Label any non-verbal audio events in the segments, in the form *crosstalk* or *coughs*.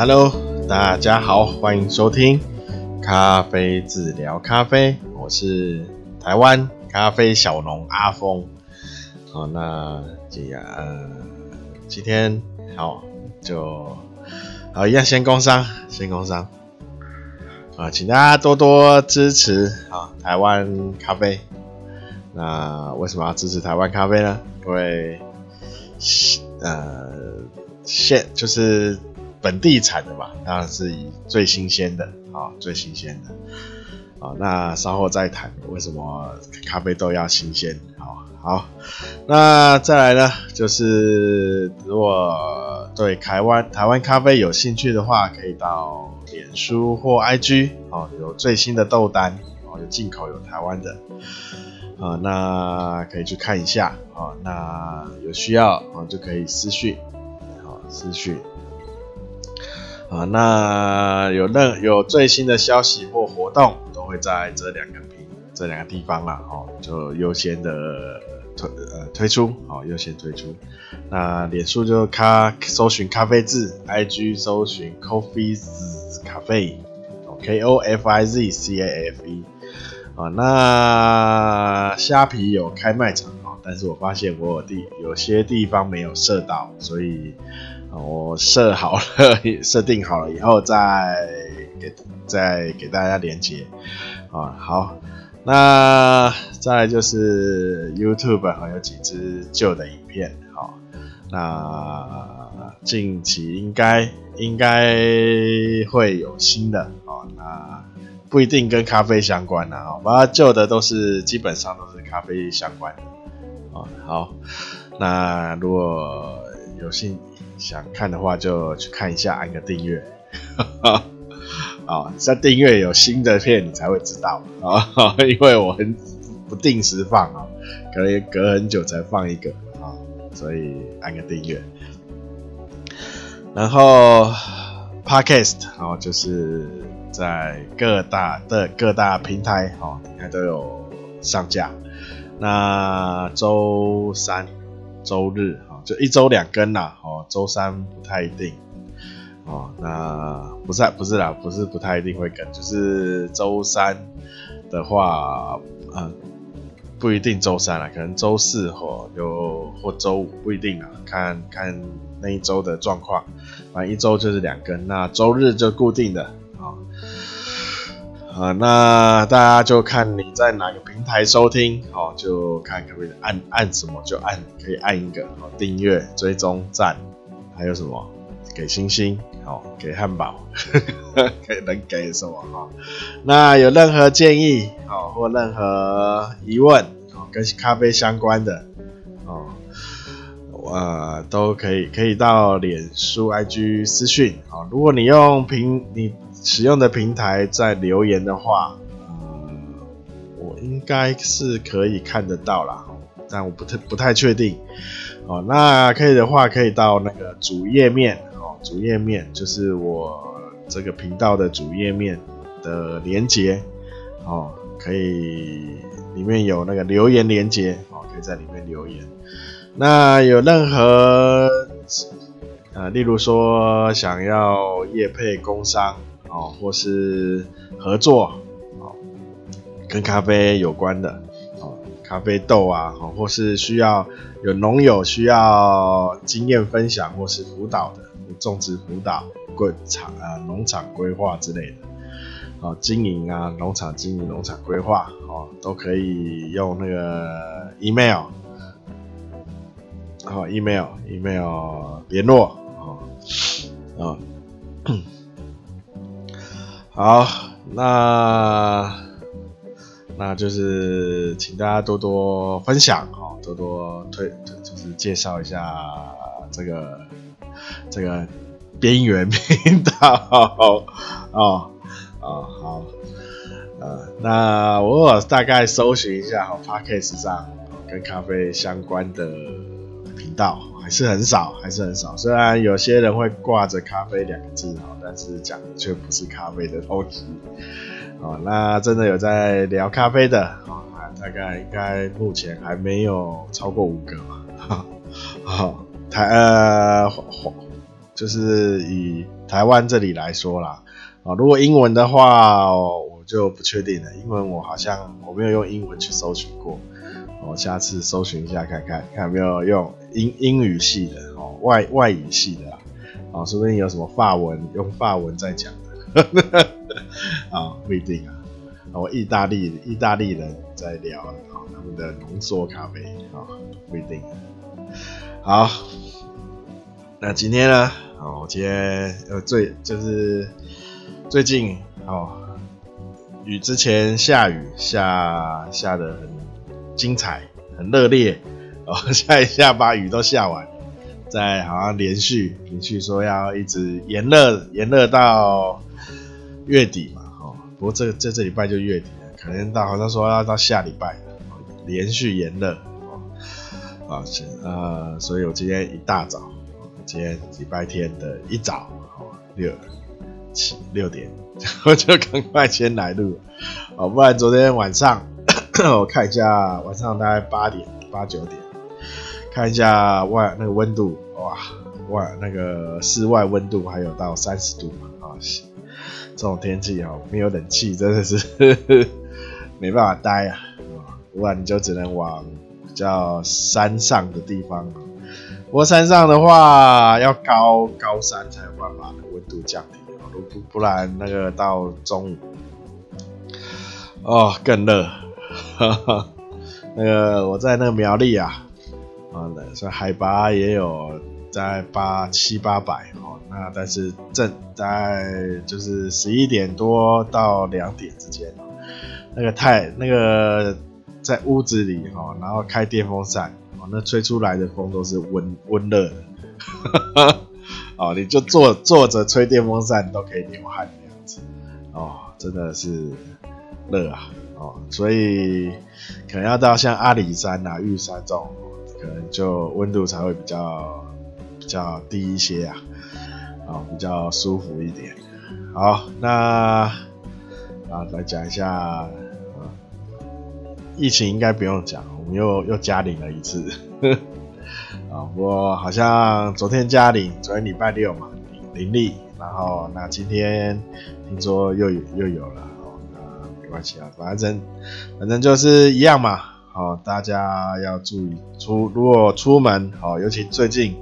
Hello，大家好，欢迎收听咖啡治疗咖啡，我是台湾咖啡小农阿峰。好，那这样，呃，今天好就好一样先工商，先工商啊，请大家多多支持啊，台湾咖啡。那为什么要支持台湾咖啡呢？因为呃，现就是。本地产的嘛，当然是以最新鲜的啊，最新鲜的啊。那稍后再谈为什么咖啡豆要新鲜。好，好，那再来呢，就是如果对台湾台湾咖啡有兴趣的话，可以到脸书或 IG 哦，有最新的豆单哦，有进口有台湾的啊，那可以去看一下啊。那有需要啊，就可以私讯，好，私讯。啊，那有任有最新的消息或活动，都会在这两个平这两个地方啦，哦，就优先的推呃推出，好，优先推出。那脸书就咖搜寻咖啡志，IG 搜寻 Coffee's Cafe，K O F I Z C A F E。啊，那虾皮有开卖场啊，但是我发现我有地有些地方没有设到，所以。我设好了，设定好了以后再给再给大家连接啊。好，那再来就是 YouTube 啊，有几支旧的影片。好，那近期应该应该会有新的啊。那不一定跟咖啡相关的啊，把它旧的都是基本上都是咖啡相关的啊。好，那如果有兴想看的话就去看一下，按个订阅。啊，*laughs* 在订阅有新的片你才会知道啊，*laughs* 因为我很不定时放啊，可能隔很久才放一个啊，所以按个订阅。然后 Podcast 啊，就是在各大的各大平台哦，应该都有上架。那周三、周日。就一周两更啦，哦，周三不太一定，哦，那不是不是啦，不是不太一定会更，就是周三的话，嗯，不一定周三啦，可能周四或有或周五不一定啊，看看那一周的状况，反正一周就是两更，那周日就固定的，啊，那大家就看你在哪个平台收听，好，就看可不可以按按什么就按，可以按一个，好，订阅、追踪、赞，还有什么？给星星，好，给汉堡，*laughs* 可以能给什么？哈，那有任何建议，好，或任何疑问，哦，跟咖啡相关的，哦，呃，都可以，可以到脸书、IG 私讯，好，如果你用平你使用的平台在留言的话。嗯，我应该是可以看得到啦，但我不太不太确定。哦，那可以的话，可以到那个主页面哦，主页面就是我这个频道的主页面的连接哦，可以里面有那个留言连接哦，可以在里面留言。那有任何呃，例如说想要业配工商哦，或是合作哦。跟咖啡有关的，哦，咖啡豆啊，哦或是需要有农友需要经验分享或是辅导的，种植辅导、规场啊、农场规划之类的，哦，经营啊，农场经营、农场规划，哦，都可以用那个 email，好，email，email 联络，哦，哦，好，那。那就是请大家多多分享哦，多多推，就是介绍一下这个这个边缘频道哦哦好，呃，那我大概搜寻一下好，Podcast 上跟咖啡相关的频道是很少，还是很少。虽然有些人会挂着咖啡两个字哈，但是讲的却不是咖啡的东西。哦，那真的有在聊咖啡的啊、大概应该目前还没有超过五个吧。好、*laughs* 哦，台呃，就是以台湾这里来说啦，啊，如果英文的话，我就不确定了。英文我好像我没有用英文去搜寻过，我下次搜寻一下看看，看有没有用英英语系的哦，外外语系的啊，说不定有什么法文用法文在讲的，啊，*laughs* 不一定啊。我意大利意大利人在聊啊，他们的浓缩咖啡啊，不一定。好，那今天呢？哦，今天呃最就是最近哦，雨之前下雨下下得很精彩，很热烈哦，*laughs* 下一下把雨都下完，再好像连续连续说要一直炎热炎热到月底嘛，哦，不过这这这礼拜就月底了，可能到好像说要到下礼拜连续炎热哦，啊，呃，所以我今天一大早。今天礼拜天的一早，哦六七六点，*laughs* 我就赶快先来录，哦，不然昨天晚上 *coughs* 我看一下，晚上大概八点八九点，看一下外那个温度，哇，外那个室外温度还有到三十度啊，这种天气哦，没有冷气真的是呵呵没办法待啊，不然你就只能往比较山上的地方。不过山上的话，要高高山才有办法温度降低，啊不不然那个到中午，哦更热，哈哈，那个我在那个苗栗啊，啊，所以海拔也有在八七八百哦，那但是正在就是十一点多到两点之间，那个太那个在屋子里哈，然后开电风扇哦。那吹出来的风都是温温热的，*laughs* 哦，你就坐坐着吹电风扇都可以流汗这样子，哦，真的是热啊，哦，所以可能要到像阿里山啊、玉山这种，可能就温度才会比较比较低一些啊，哦，比较舒服一点。好，那啊来讲一下。啊疫情应该不用讲，我们又又加零了一次，啊，*laughs* 不过好像昨天加零，昨天礼拜六嘛，零例，然后那今天听说又又有了，哦，那没关系啊，反正反正就是一样嘛，哦，大家要注意出，如果出门，哦，尤其最近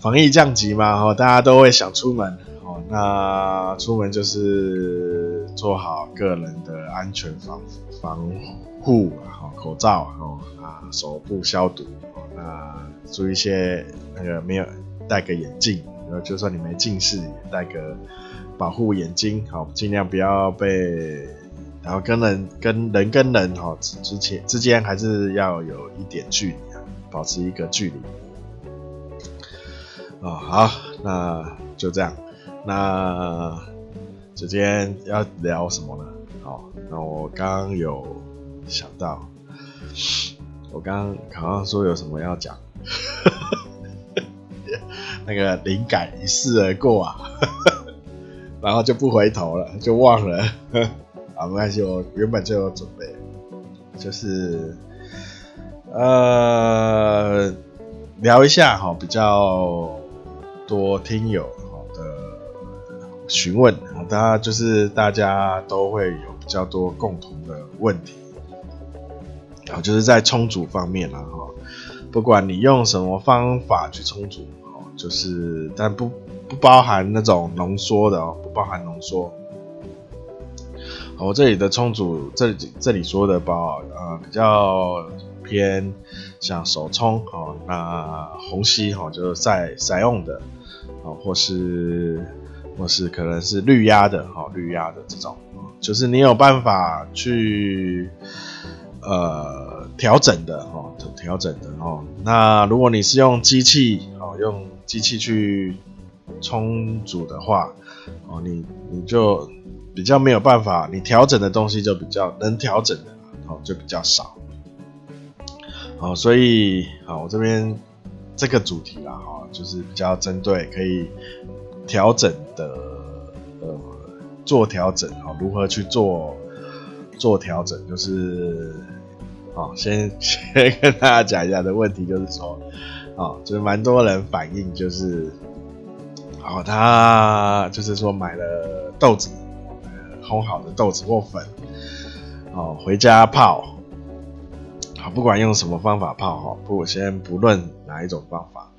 防疫降级嘛，哦，大家都会想出门，哦，那出门就是做好个人的安全防防护啊，口罩哦啊，手部消毒哦，那注意一些那个没有戴个眼镜，然后就算你没近视，也戴个保护眼睛，好，尽量不要被，然后跟人跟人跟人哈之之前之间还是要有一点距离啊，保持一个距离。哦，好，那就这样，那今天要聊什么呢？好，那我刚刚有想到，我刚刚好像说有什么要讲，*laughs* 那个灵感一试而过啊，*laughs* 然后就不回头了，就忘了。啊，没关系，我原本就有准备，就是呃聊一下哈，比较多听友的询问，啊大家就是大家都会有。比较多共同的问题，然后就是在冲煮方面啦，哈，不管你用什么方法去冲煮，哦，就是但不不包含那种浓缩的哦，不包含浓缩。我这里的冲煮，这里这里说的包，呃，比较偏像手冲，哦，那虹吸，哈，就是在采用的，哦，或是或是可能是滤压的，哈，滤压的这种。就是你有办法去呃调整的哦，调整的哦。那如果你是用机器哦，用机器去冲煮的话哦，你你就比较没有办法，你调整的东西就比较能调整的哦，就比较少。哦，所以好，我这边这个主题啦哈，就是比较针对可以调整的呃。做调整啊，如何去做做调整？就是啊，先先跟大家讲一下的问题，就是说啊，就是蛮多人反映，就是啊，哦，他就是说买了豆子，烘好的豆子或粉，哦，回家泡，好，不管用什么方法泡哈，不，先不论哪一种方法，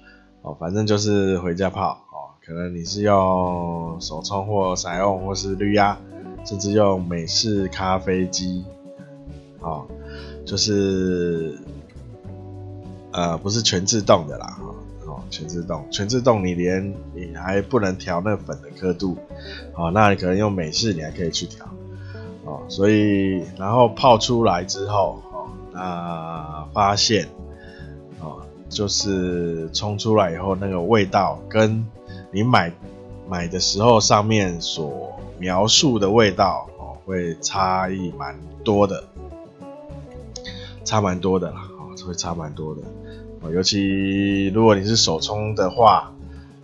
哦，反正就是回家泡，哦，可能你是用手冲或散用或是滤压，甚至用美式咖啡机，哦，就是，呃，不是全自动的啦。全自动，全自动，你连你还不能调那粉的刻度，哦，那你可能用美式，你还可以去调，哦，所以然后泡出来之后，哦，那发现，哦，就是冲出来以后那个味道跟你买买的时候上面所描述的味道，哦，会差异蛮多的，差蛮多的啦，哦，会差蛮多的。尤其如果你是手冲的话，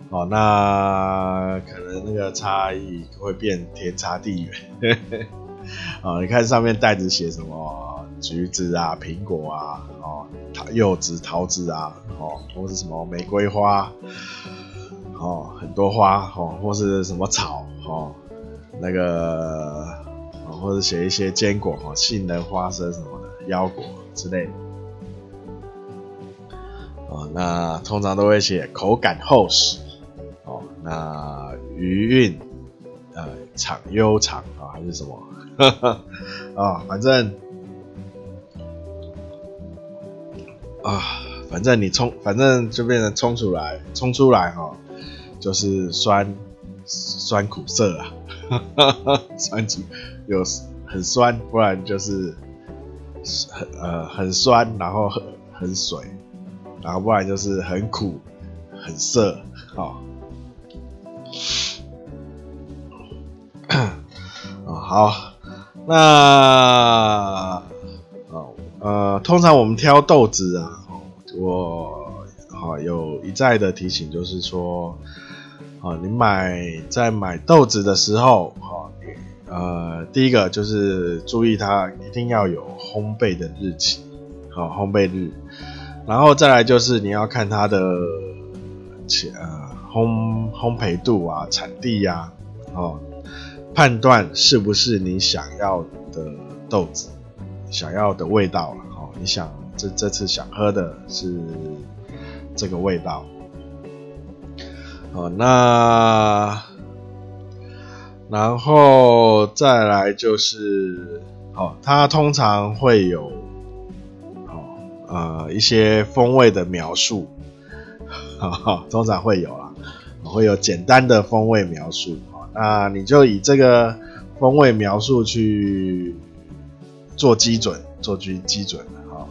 哦，那可能那个差异会变天差地远。*laughs* 哦，你看上面袋子写什么橘子啊、苹果啊、哦桃柚子、桃子啊，哦，或是什么玫瑰花，哦，很多花，哦，或是什么草，哦，那个，哦，或者写一些坚果，哦，杏仁、花生什么的，腰果之类的。哦，那通常都会写口感厚实，哦，那余韵，呃，长悠长啊，还是什么？啊、哦，反正啊，反正你冲，反正就变成冲出来，冲出来哈、哦，就是酸酸苦涩啊，*laughs* 酸苦有很酸，不然就是很呃很酸，然后很很水。然后不然就是很苦、很涩，哦，哦好，那哦呃，通常我们挑豆子啊，我啊、有一再的提醒，就是说，哦，你买在买豆子的时候，哦，呃，第一个就是注意它一定要有烘焙的日期，好、烘焙日。然后再来就是你要看它的呃烘烘焙度啊、产地呀、哦，判断是不是你想要的豆子、想要的味道了哦。你想这这次想喝的是这个味道，哦，那然后再来就是哦，它通常会有。呃，一些风味的描述，哈哈，通常会有啦，会有简单的风味描述，那你就以这个风味描述去做基准，做基基准，好，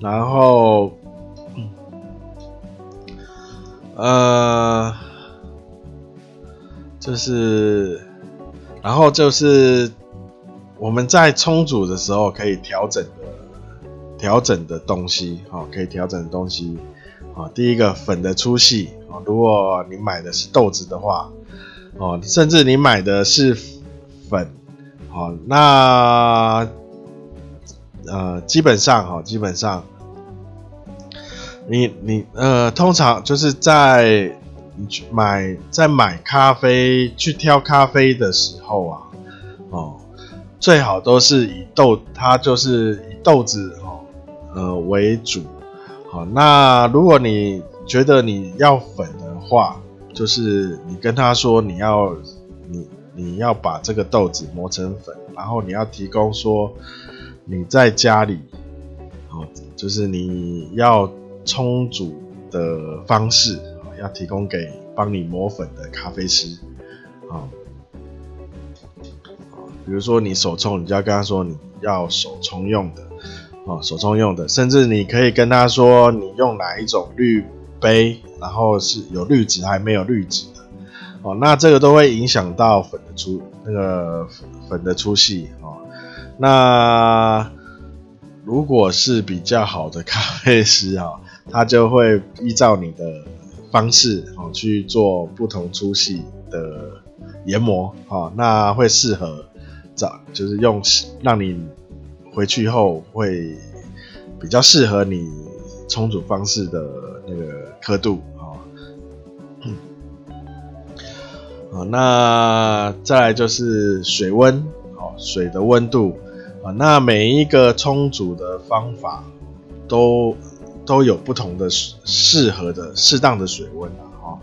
然后，呃，就是，然后就是我们在冲煮的时候可以调整的。调整的东西，哈，可以调整的东西，啊，第一个粉的粗细，啊，如果你买的是豆子的话，哦，甚至你买的是粉，好，那，呃，基本上，哈，基本上，你你呃，通常就是在你去买在买咖啡去挑咖啡的时候啊，哦，最好都是以豆，它就是以豆子。呃，为主，好，那如果你觉得你要粉的话，就是你跟他说你要你你要把这个豆子磨成粉，然后你要提供说你在家里，哦，就是你要冲煮的方式，要提供给帮你磨粉的咖啡师，啊，比如说你手冲，你就要跟他说你要手冲用的。哦，手冲用的，甚至你可以跟他说你用哪一种滤杯，然后是有滤纸还没有滤纸的，哦，那这个都会影响到粉的粗那个粉的粗细哦。那如果是比较好的咖啡师啊，他就会依照你的方式哦去做不同粗细的研磨，哦，那会适合找就是用让你。回去后会比较适合你冲煮方式的那个刻度啊。啊，那再来就是水温，哦，水的温度啊，那每一个冲煮的方法都都有不同的适合的适当的水温啊，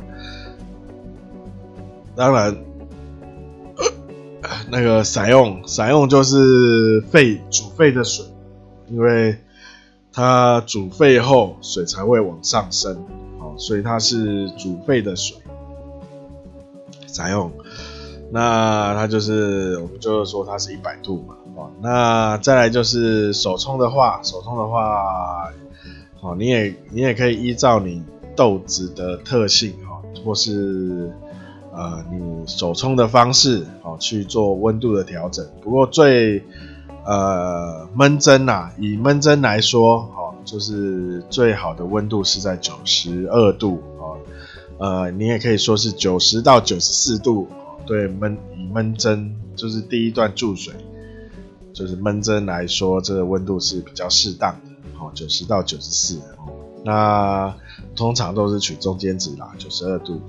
当然，那个散用散用就是沸煮沸的水，因为它煮沸后水才会往上升，哦，所以它是煮沸的水。散用，那它就是我们就是说它是一百度嘛，哦，那再来就是手冲的话，手冲的话，哦，你也你也可以依照你豆子的特性哦，或是呃你手冲的方式哦去做温度的调整。不过最呃闷蒸呐，以闷蒸来说，哦，就是最好的温度是在九十二度哦。呃，你也可以说是九十到九十四度，对闷以闷蒸就是第一段注水，就是闷蒸来说，这个温度是比较适当的，好，九十到九十四，那通常都是取中间值啦，九十二度。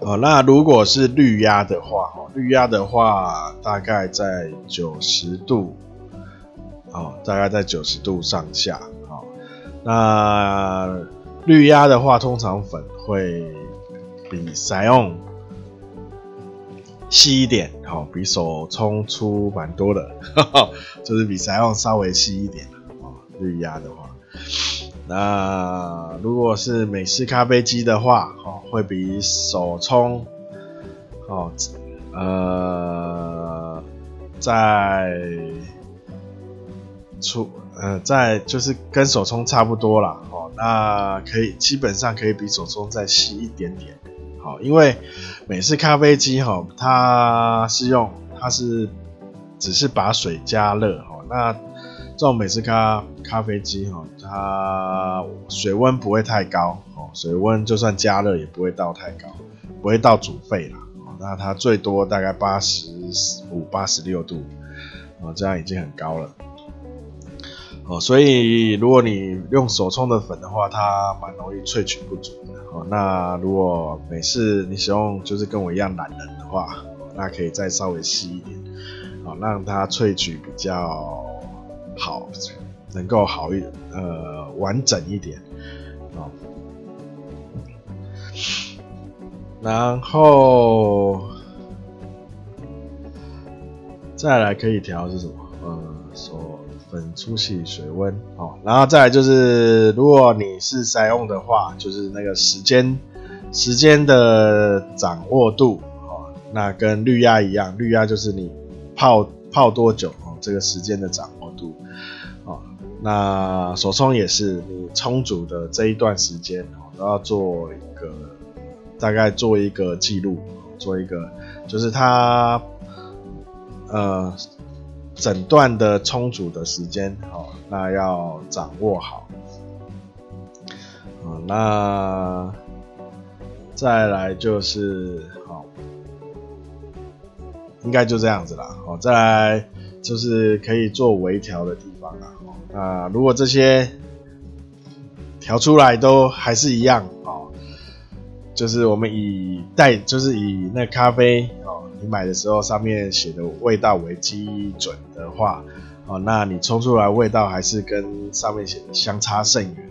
哦，那如果是滤压的话，哦，滤压的话大概在九十度，哦，大概在九十度上下。哦那滤压的话，通常粉会比散用细一点，好，比手冲粗蛮多的，呵呵，就是比散用稍微细一点啊。滤压的话，那如果是美式咖啡机的话，哦，会比手冲，哦，呃，在出。呃，在就是跟手冲差不多啦，哦，那可以基本上可以比手冲再细一点点，好，因为美式咖啡机哈，它是用它是只是把水加热哦，那这种美式咖咖啡机哈，它水温不会太高哦，水温就算加热也不会到太高，不会到煮沸啦，那它最多大概八十五、八十六度，哦，这样已经很高了。哦，所以如果你用手冲的粉的话，它蛮容易萃取不足的。哦，那如果每次你使用就是跟我一样懒人的话，那可以再稍微细一点，哦，让它萃取比较好，能够好一，呃，完整一点。哦，然后再来可以调是什么？呃，说。粉粗细水温哦，然后再来就是，如果你是散用的话，就是那个时间时间的掌握度哦，那跟滤压一样，滤压就是你泡泡多久哦，这个时间的掌握，那手冲也是，你冲煮的这一段时间哦，都要做一个大概做一个记录，做一个就是它呃。整段的冲煮的时间，哦，那要掌握好，哦，那再来就是，好，应该就这样子啦，好，再来就是可以做微调的地方啦，啊如果这些调出来都还是一样，哦，就是我们以带，就是以那咖啡哦。你买的时候上面写的味道为基准的话，哦，那你冲出来味道还是跟上面写的相差甚远，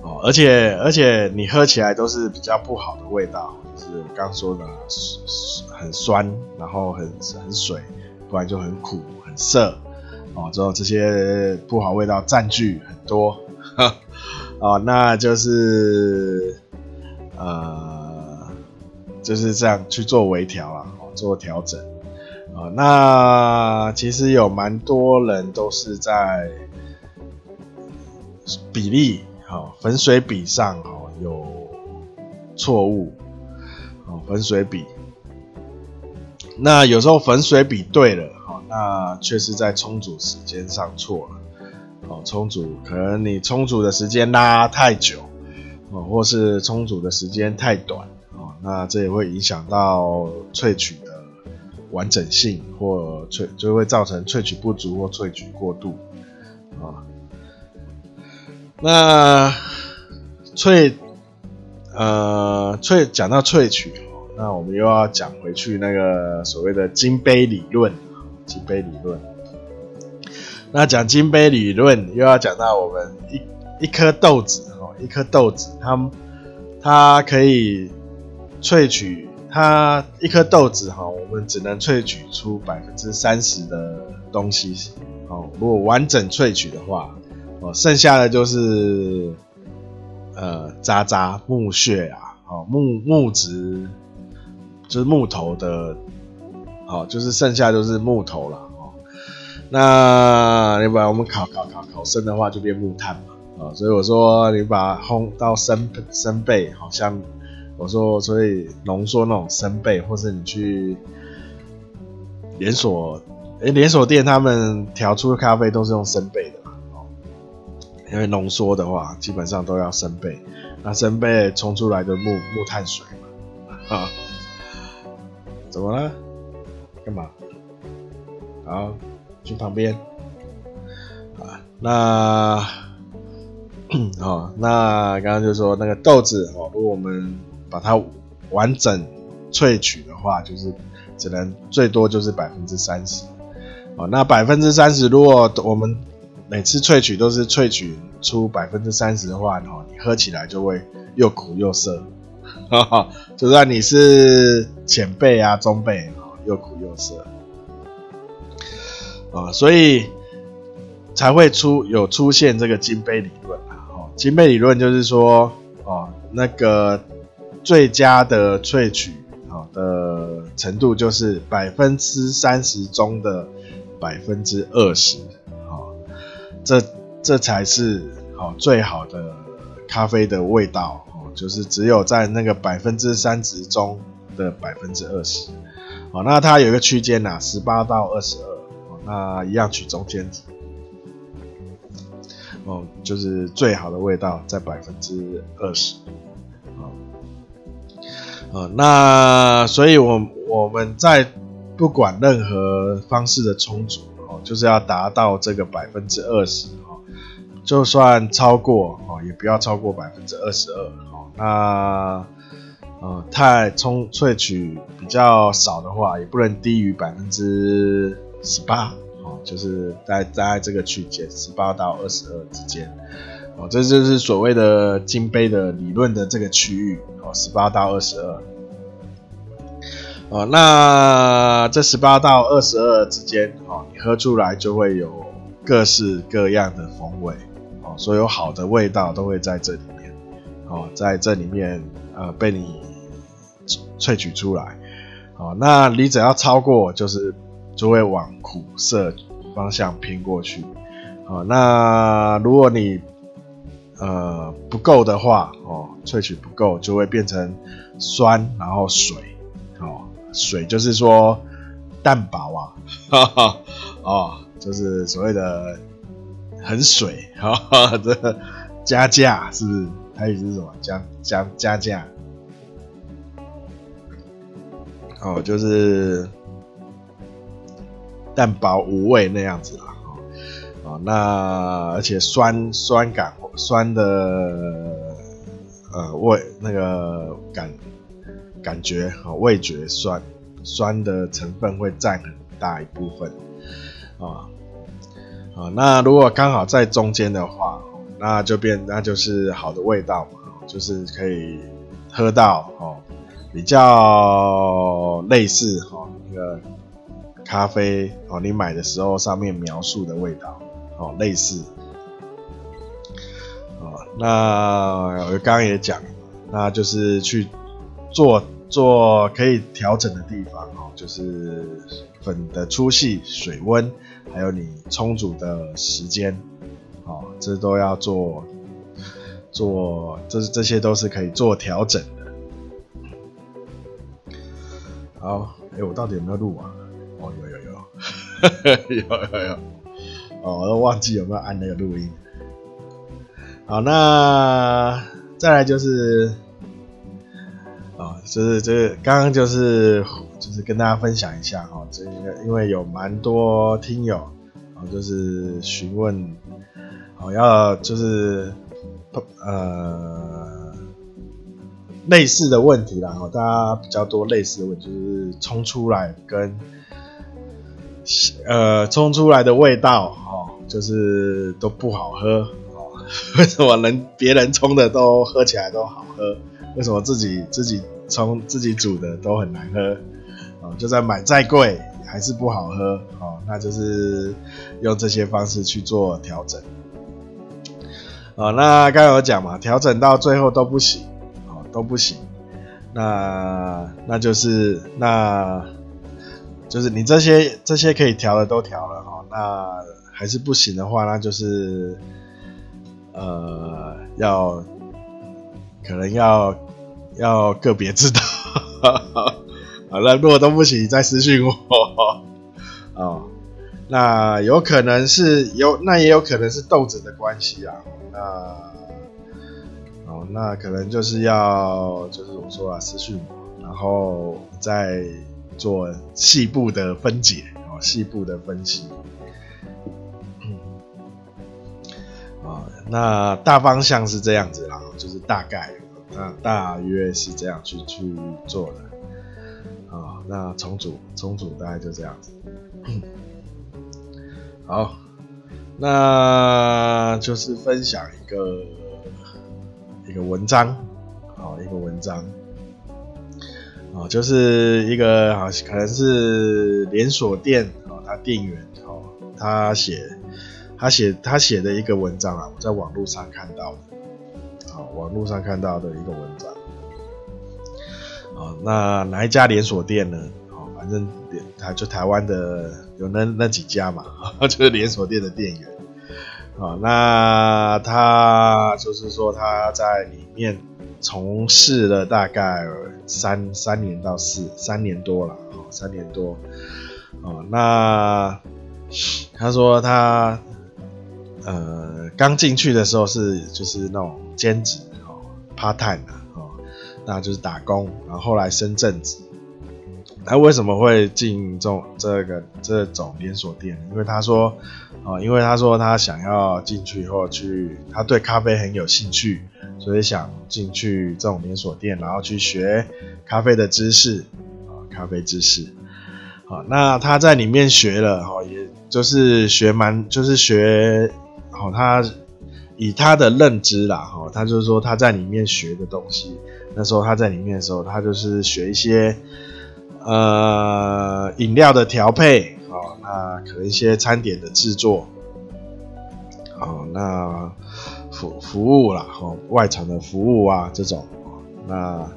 哦，而且而且你喝起来都是比较不好的味道，就是刚说的很酸，然后很很水，不然就很苦很涩，哦，之后这些不好味道占据很多，*laughs* 哦，那就是呃。就是这样去做微调啊，做调整啊。那其实有蛮多人都是在比例好粉水比上哦有错误哦粉水比。那有时候粉水比对了哈，那却是在冲煮时间上错了哦。冲煮可能你冲煮的时间拉太久哦，或是冲煮的时间太短哦。那这也会影响到萃取的完整性，或萃就会造成萃取不足或萃取过度啊。那萃呃，萃讲到萃取，那我们又要讲回去那个所谓的金杯理论，金杯理论。那讲金杯理论，又要讲到我们一一颗豆子哦，一颗豆子，它它可以萃取，它一颗豆子哈，我们只能萃取出百分之三十的东西哦。如果完整萃取的话，哦，剩下的就是。呃，渣渣木屑啊，哦，木木质就是木头的，哦，就是剩下就是木头了，哦，那你把我们烤烤烤烤生的话，就变木炭嘛，啊、哦，所以我说你把烘到生生焙，好像我说，所以浓缩那种生焙，或是你去连锁诶连锁店，他们调出的咖啡都是用生焙的嘛哦。因为浓缩的话，基本上都要生焙，那生焙冲出来的木木炭水嘛，啊，怎么了？干嘛？好，去旁边。啊，那，哦，那刚刚就说那个豆子哦，如果我们把它完整萃取的话，就是只能最多就是百分之三十。哦，那百分之三十，如果我们每次萃取都是萃取出百分之三十的话，哦，你喝起来就会又苦又涩，*laughs* 哈哈，就算你是前辈啊、中辈，又苦又涩，啊，所以才会出有出现这个金杯理论啊，哦，金杯理论就是说，哦，那个最佳的萃取，哦的程度就是百分之三十中的百分之二十。哦这这才是好最好的咖啡的味道哦，就是只有在那个百分之三十中的百分之二十，哦，那它有一个区间呐，十八到二十二，哦，那一样取中间值，哦，就是最好的味道在百分之二十，哦，那所以我我们在不管任何方式的充足，哦。就是要达到这个百分之二十哦，就算超过哦，也不要超过百分之二十二哦。那呃，太冲萃取比较少的话，也不能低于百分之十八哦，就是在在这个区间十八到二十二之间哦，这就是所谓的金杯的理论的这个区域哦，十八到二十二。哦，那这十八到二十二之间，哦，你喝出来就会有各式各样的风味，哦，所有好的味道都会在这里面，哦，在这里面，呃，被你萃取出来，哦，那你只要超过，就是就会往苦涩方向偏过去，哦，那如果你呃不够的话，哦，萃取不够，就会变成酸，然后水，哦。水就是说淡薄啊，哈哈，哦，就是所谓的很水，哈哈，*laughs* 这加价是不是？它意思是什么？加加加价，哦，就是淡薄无味那样子啦，哦，那而且酸酸感酸的呃味那个感。感觉啊，味觉酸，酸的成分会占很大一部分，啊啊，那如果刚好在中间的话，那就变，那就是好的味道嘛，就是可以喝到哦，比较类似哈那个咖啡哦，你买的时候上面描述的味道哦，类似，哦，那我刚刚也讲，那就是去。做做可以调整的地方哦，就是粉的粗细、水温，还有你冲煮的时间，哦，这都要做做，这这些都是可以做调整。好，哎、欸，我到底有没有录啊？哦，有有有，有 *laughs* 有有，哦，我都忘记有没有按那个录音。好，那再来就是。啊，就是这个刚刚就是就是跟大家分享一下哈，这个因为有蛮多听友啊，就是询问，哦要就是呃类似的问题啦，大家比较多类似的问题，就是冲出来跟呃冲出来的味道哦，就是都不好喝哦。*laughs* 为什么人别人冲的都喝起来都好喝？为什么自己自己冲自己煮的都很难喝？哦，就算买再贵还是不好喝哦。那就是用这些方式去做调整。哦，那刚刚有讲嘛，调整到最后都不行。都不行，那那就是那，就是你这些这些可以调的都调了哈，那还是不行的话，那就是呃要可能要要个别知道，*laughs* 好了，如果都不行，再私信我哦。那有可能是有，那也有可能是豆子的关系啊，那。哦那可能就是要，就是我说啊，私讯我，然后再做细部的分解哦，细部的分析。啊，那大方向是这样子啦，就是大概，那大约是这样去去做的。啊，那重组重组大概就这样子。*coughs* 好，那就是分享一个。一个文章，哦，一个文章，哦，就是一个好，可能是连锁店哦，他店员哦，他写，他写，他写的一个文章啊，我在网络上看到的，好，网络上看到的一个文章，哦，那哪一家连锁店呢？哦，反正他就台湾的有那那几家嘛，就是连锁店的店员。啊，那他就是说他在里面从事了大概三三年到四三年多了，哦，三年多，哦，那他说他呃刚进去的时候是就是那种兼职哦，part time 啊，哦，那就是打工，然后后来升正职。他为什么会进这种这个这种连锁店？因为他说。哦，因为他说他想要进去以后去，他对咖啡很有兴趣，所以想进去这种连锁店，然后去学咖啡的知识，啊，咖啡知识。好，那他在里面学了，哈，也就是学蛮，就是学，好，他以他的认知啦，哈，他就是说他在里面学的东西，那时候他在里面的时候，他就是学一些，呃，饮料的调配。哦那可能一些餐点的制作，好，那服服务啦，哦，外场的服务啊，这种，那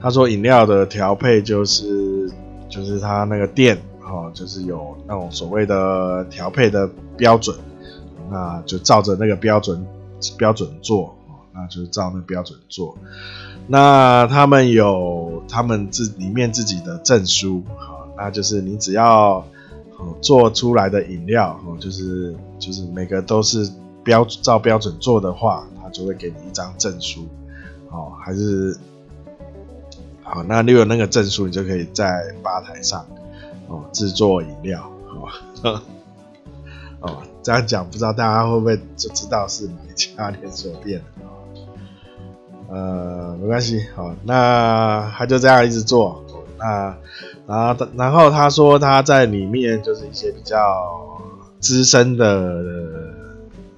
他说饮料的调配就是就是他那个店，哈，就是有那种所谓的调配的标准，那就照着那个标准标准做，那就是照那标准做，那他们有他们自里面自己的证书，好，那就是你只要。做出来的饮料，哦，就是就是每个都是标照标准做的话，他就会给你一张证书，哦，还是好，那你有那个证书，你就可以在吧台上，哦，制作饮料，哦，*laughs* 哦，这样讲不知道大家会不会就知道是哪一家连锁店了，呃，没关系，好，那他就这样一直做，那。然后，然后他说他在里面就是一些比较资深的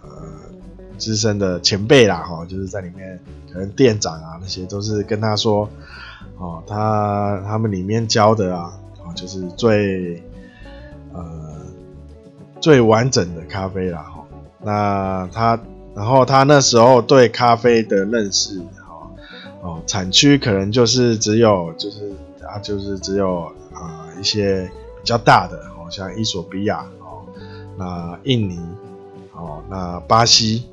呃资深的前辈啦，哈，就是在里面可能店长啊那些都是跟他说，哦，他他们里面教的啊，哦，就是最呃最完整的咖啡啦，哈。那他，然后他那时候对咖啡的认识，产区可能就是只有就是啊，就是只有。啊、一些比较大的哦，像伊索比亚哦，那印尼哦，那巴西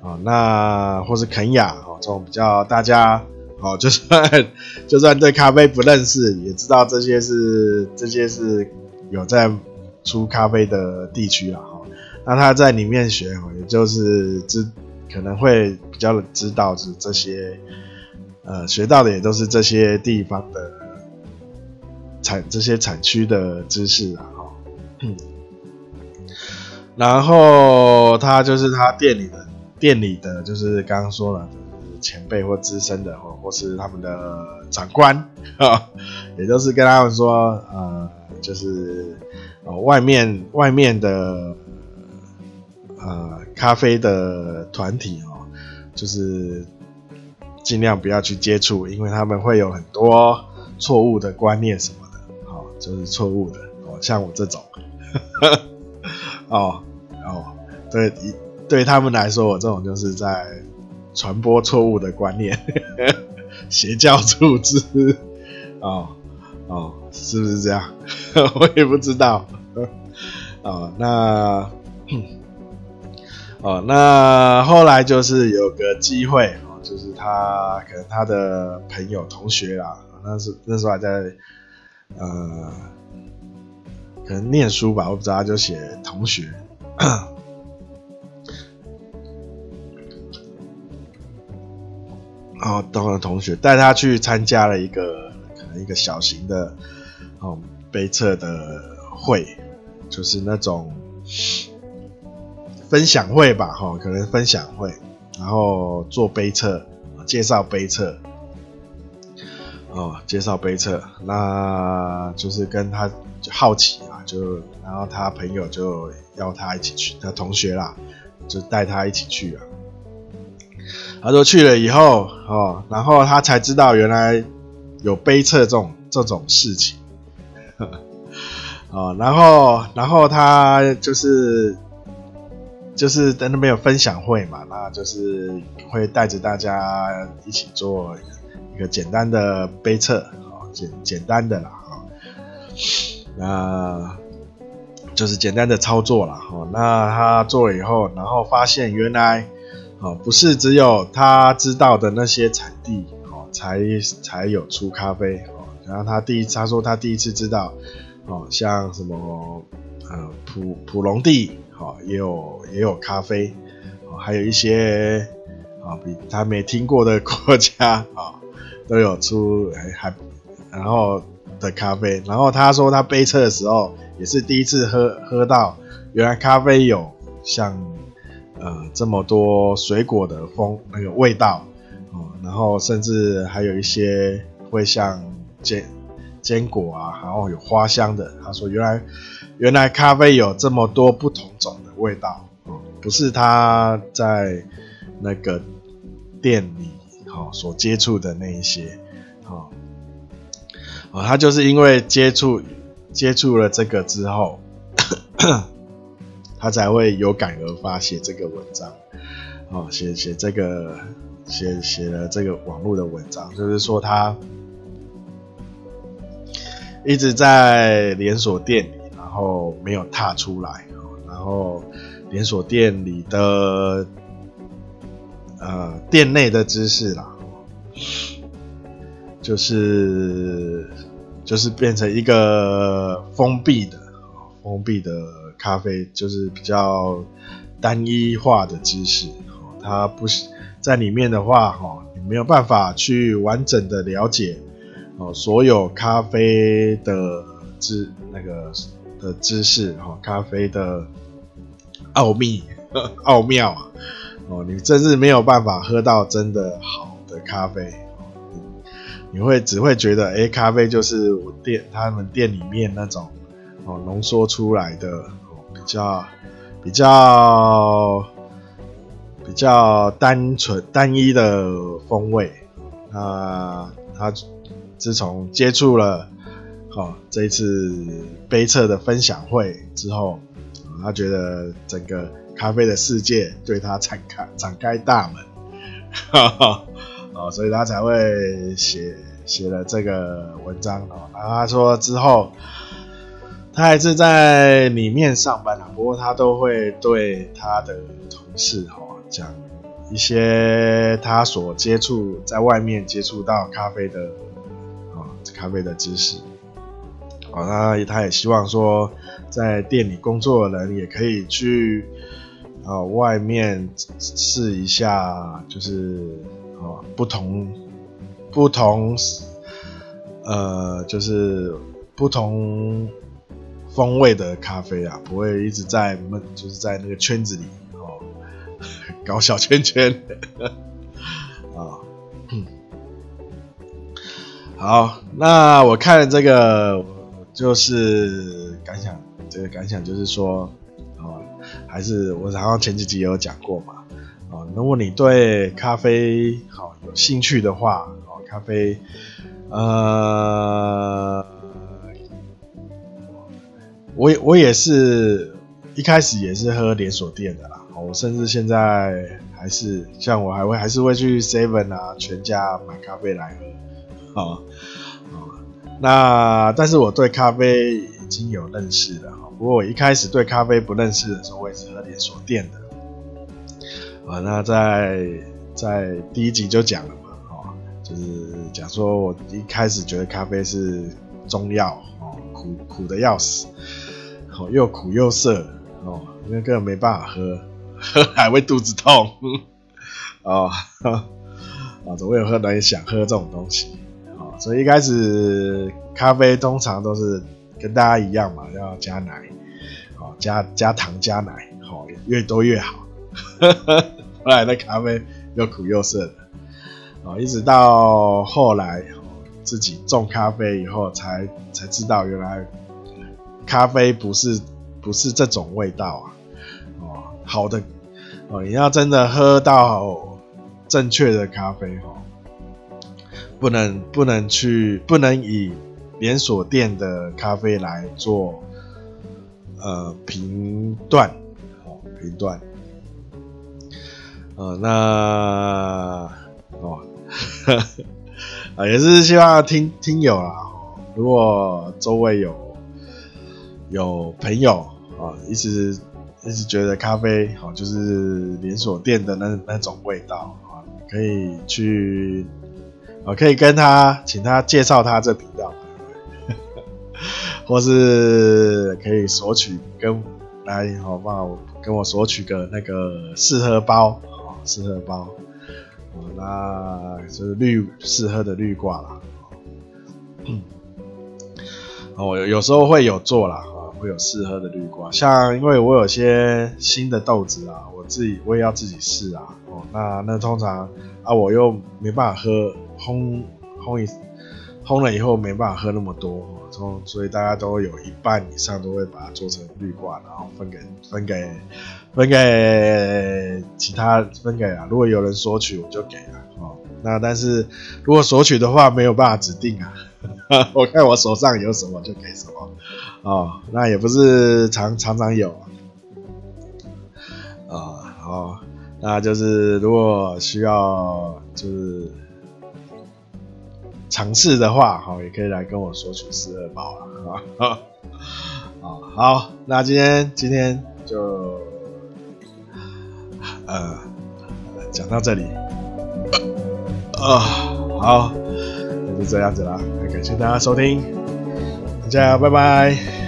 哦，那或是肯亚哦，这种比较大家哦，就算就算对咖啡不认识，也知道这些是这些是有在出咖啡的地区了哈。那他在里面学哦，也就是知可能会比较知道是这些呃学到的也都是这些地方的。产这些产区的知识啊，哈，然后他就是他店里的店里的就是刚刚说了，前辈或资深的，或或是他们的长官啊，也就是跟他们说，呃，就是呃外面外面的呃咖啡的团体哦，就是尽量不要去接触，因为他们会有很多错误的观念什么的，哦，就是错误的哦，像我这种，*laughs* 哦哦，对，对他们来说，我这种就是在。传播错误的观念，*laughs* 邪教组织，哦哦，是不是这样？*laughs* 我也不知道。哦，那，哦，那后来就是有个机会，哦，他可能他的朋友、同学啦，那是那时候还在，呃，可能念书吧，我不知道，他就写同学。*coughs* 然后，当了同学带他去参加了一个可能一个小型的哦杯测的会，就是那种分享会吧，哈，可能分享会，然后做杯测，介绍杯测，哦，介绍杯测，那就是跟他就好奇啊，就然后他朋友就要他一起去，他同学啦，就带他一起去啊。他说去了以后，哦，然后他才知道原来有杯测这种这种事情，*laughs* 哦，然后然后他就是就是在那边有分享会嘛，那就是会带着大家一起做一个简单的杯测，哦，简简单的啦，哦，那就是简单的操作啦，哦，那他做了以后，然后发现原来。哦，不是只有他知道的那些产地哦，才才有出咖啡哦。然后他第一，他说他第一次知道哦，像什么呃普普隆地哦，也有也有咖啡哦，还有一些啊比他没听过的国家啊都有出还还然后的咖啡。然后他说他杯测的时候也是第一次喝喝到，原来咖啡有像。呃，这么多水果的风那个味道，哦，然后甚至还有一些会像坚坚果啊，然后有花香的。他说，原来原来咖啡有这么多不同种的味道，哦，不是他在那个店里哦所接触的那一些，哦，哦，他就是因为接触接触了这个之后。*coughs* 他才会有感而发写这个文章，哦，写写这个写写了这个网络的文章，就是说他一直在连锁店里，然后没有踏出来，然后连锁店里的呃店内的知识啦，就是就是变成一个封闭的封闭的。咖啡就是比较单一化的知识，它不是在里面的话，哈，你没有办法去完整的了解哦，所有咖啡的知那个的知识，哈，咖啡的奥秘 *laughs* 奥妙啊，哦，你真是没有办法喝到真的好的咖啡，你会只会觉得，哎，咖啡就是我店他们店里面那种哦浓缩出来的。比较比较比较单纯单一的风味，那他自从接触了哦这一次杯测的分享会之后，他觉得整个咖啡的世界对他敞开敞开大门，哈哈哦，所以他才会写写了这个文章哦，然后他说之后。他还是在里面上班啊，不过他都会对他的同事哈讲一些他所接触在外面接触到咖啡的啊咖啡的知识，啊他他也希望说在店里工作的人也可以去啊外面试一下，就是啊不同不同呃就是不同。风味的咖啡啊，不会一直在闷，就是在那个圈子里哦，*laughs* 搞小圈圈。啊。好，那我看这个就是感想，这个感想就是说，啊，还是我好像前几集也有讲过嘛，啊，如果你对咖啡好有兴趣的话，哦，咖啡，呃，我我也是一开始也是喝连锁店的啦，我甚至现在还是像我还会还是会去 Seven 啊全家买咖啡来喝。哦，哦，那但是我对咖啡已经有认识了哈。不过我一开始对咖啡不认识的时候，我也是喝连锁店的。啊，那在在第一集就讲了嘛，哦，就是讲说我一开始觉得咖啡是中药，哦，苦苦的要死，哦，又苦又涩，哦，因为根本没办法喝，*laughs* 喝还会肚子痛，*laughs* 哦，*laughs* 啊，总会有喝人想喝这种东西。所以一开始咖啡通常都是跟大家一样嘛，要加奶，哦加加糖加奶，好越多越好。后来的咖啡又苦又涩的，哦，一直到后来自己种咖啡以后才，才知道原来咖啡不是不是这种味道啊，哦，好的哦，你要真的喝到正确的咖啡哦。不能不能去不能以连锁店的咖啡来做呃评断哦评断呃那哦 *laughs* 啊也是希望听听友啊，如果周围有有朋友啊一直一直觉得咖啡好就是连锁店的那那种味道啊，可以去。我可以跟他，请他介绍他这频道，或是可以索取跟来，好不好？跟我索取个那个试喝包，哦，试喝包，哦，那就是绿试喝的绿挂啦，嗯，哦，有时候会有做啦，啊，会有试喝的绿挂，像因为我有些新的豆子啊，我自己我也要自己试啊，哦，那那通常啊，我又没办法喝。烘烘一烘了以后没办法喝那么多，所以大家都有一半以上都会把它做成滤罐，然后分给分给分给其他分给啊。如果有人索取，我就给了哦。那但是如果索取的话，没有办法指定啊。我看我手上有什么就给什么哦。那也不是常常常有啊。好，那就是如果需要就是。尝试的话，好，也可以来跟我索取四二包了，啊，好，那今天今天就呃讲到这里，啊，好，那就这样子了，感谢大家收听，大家拜拜。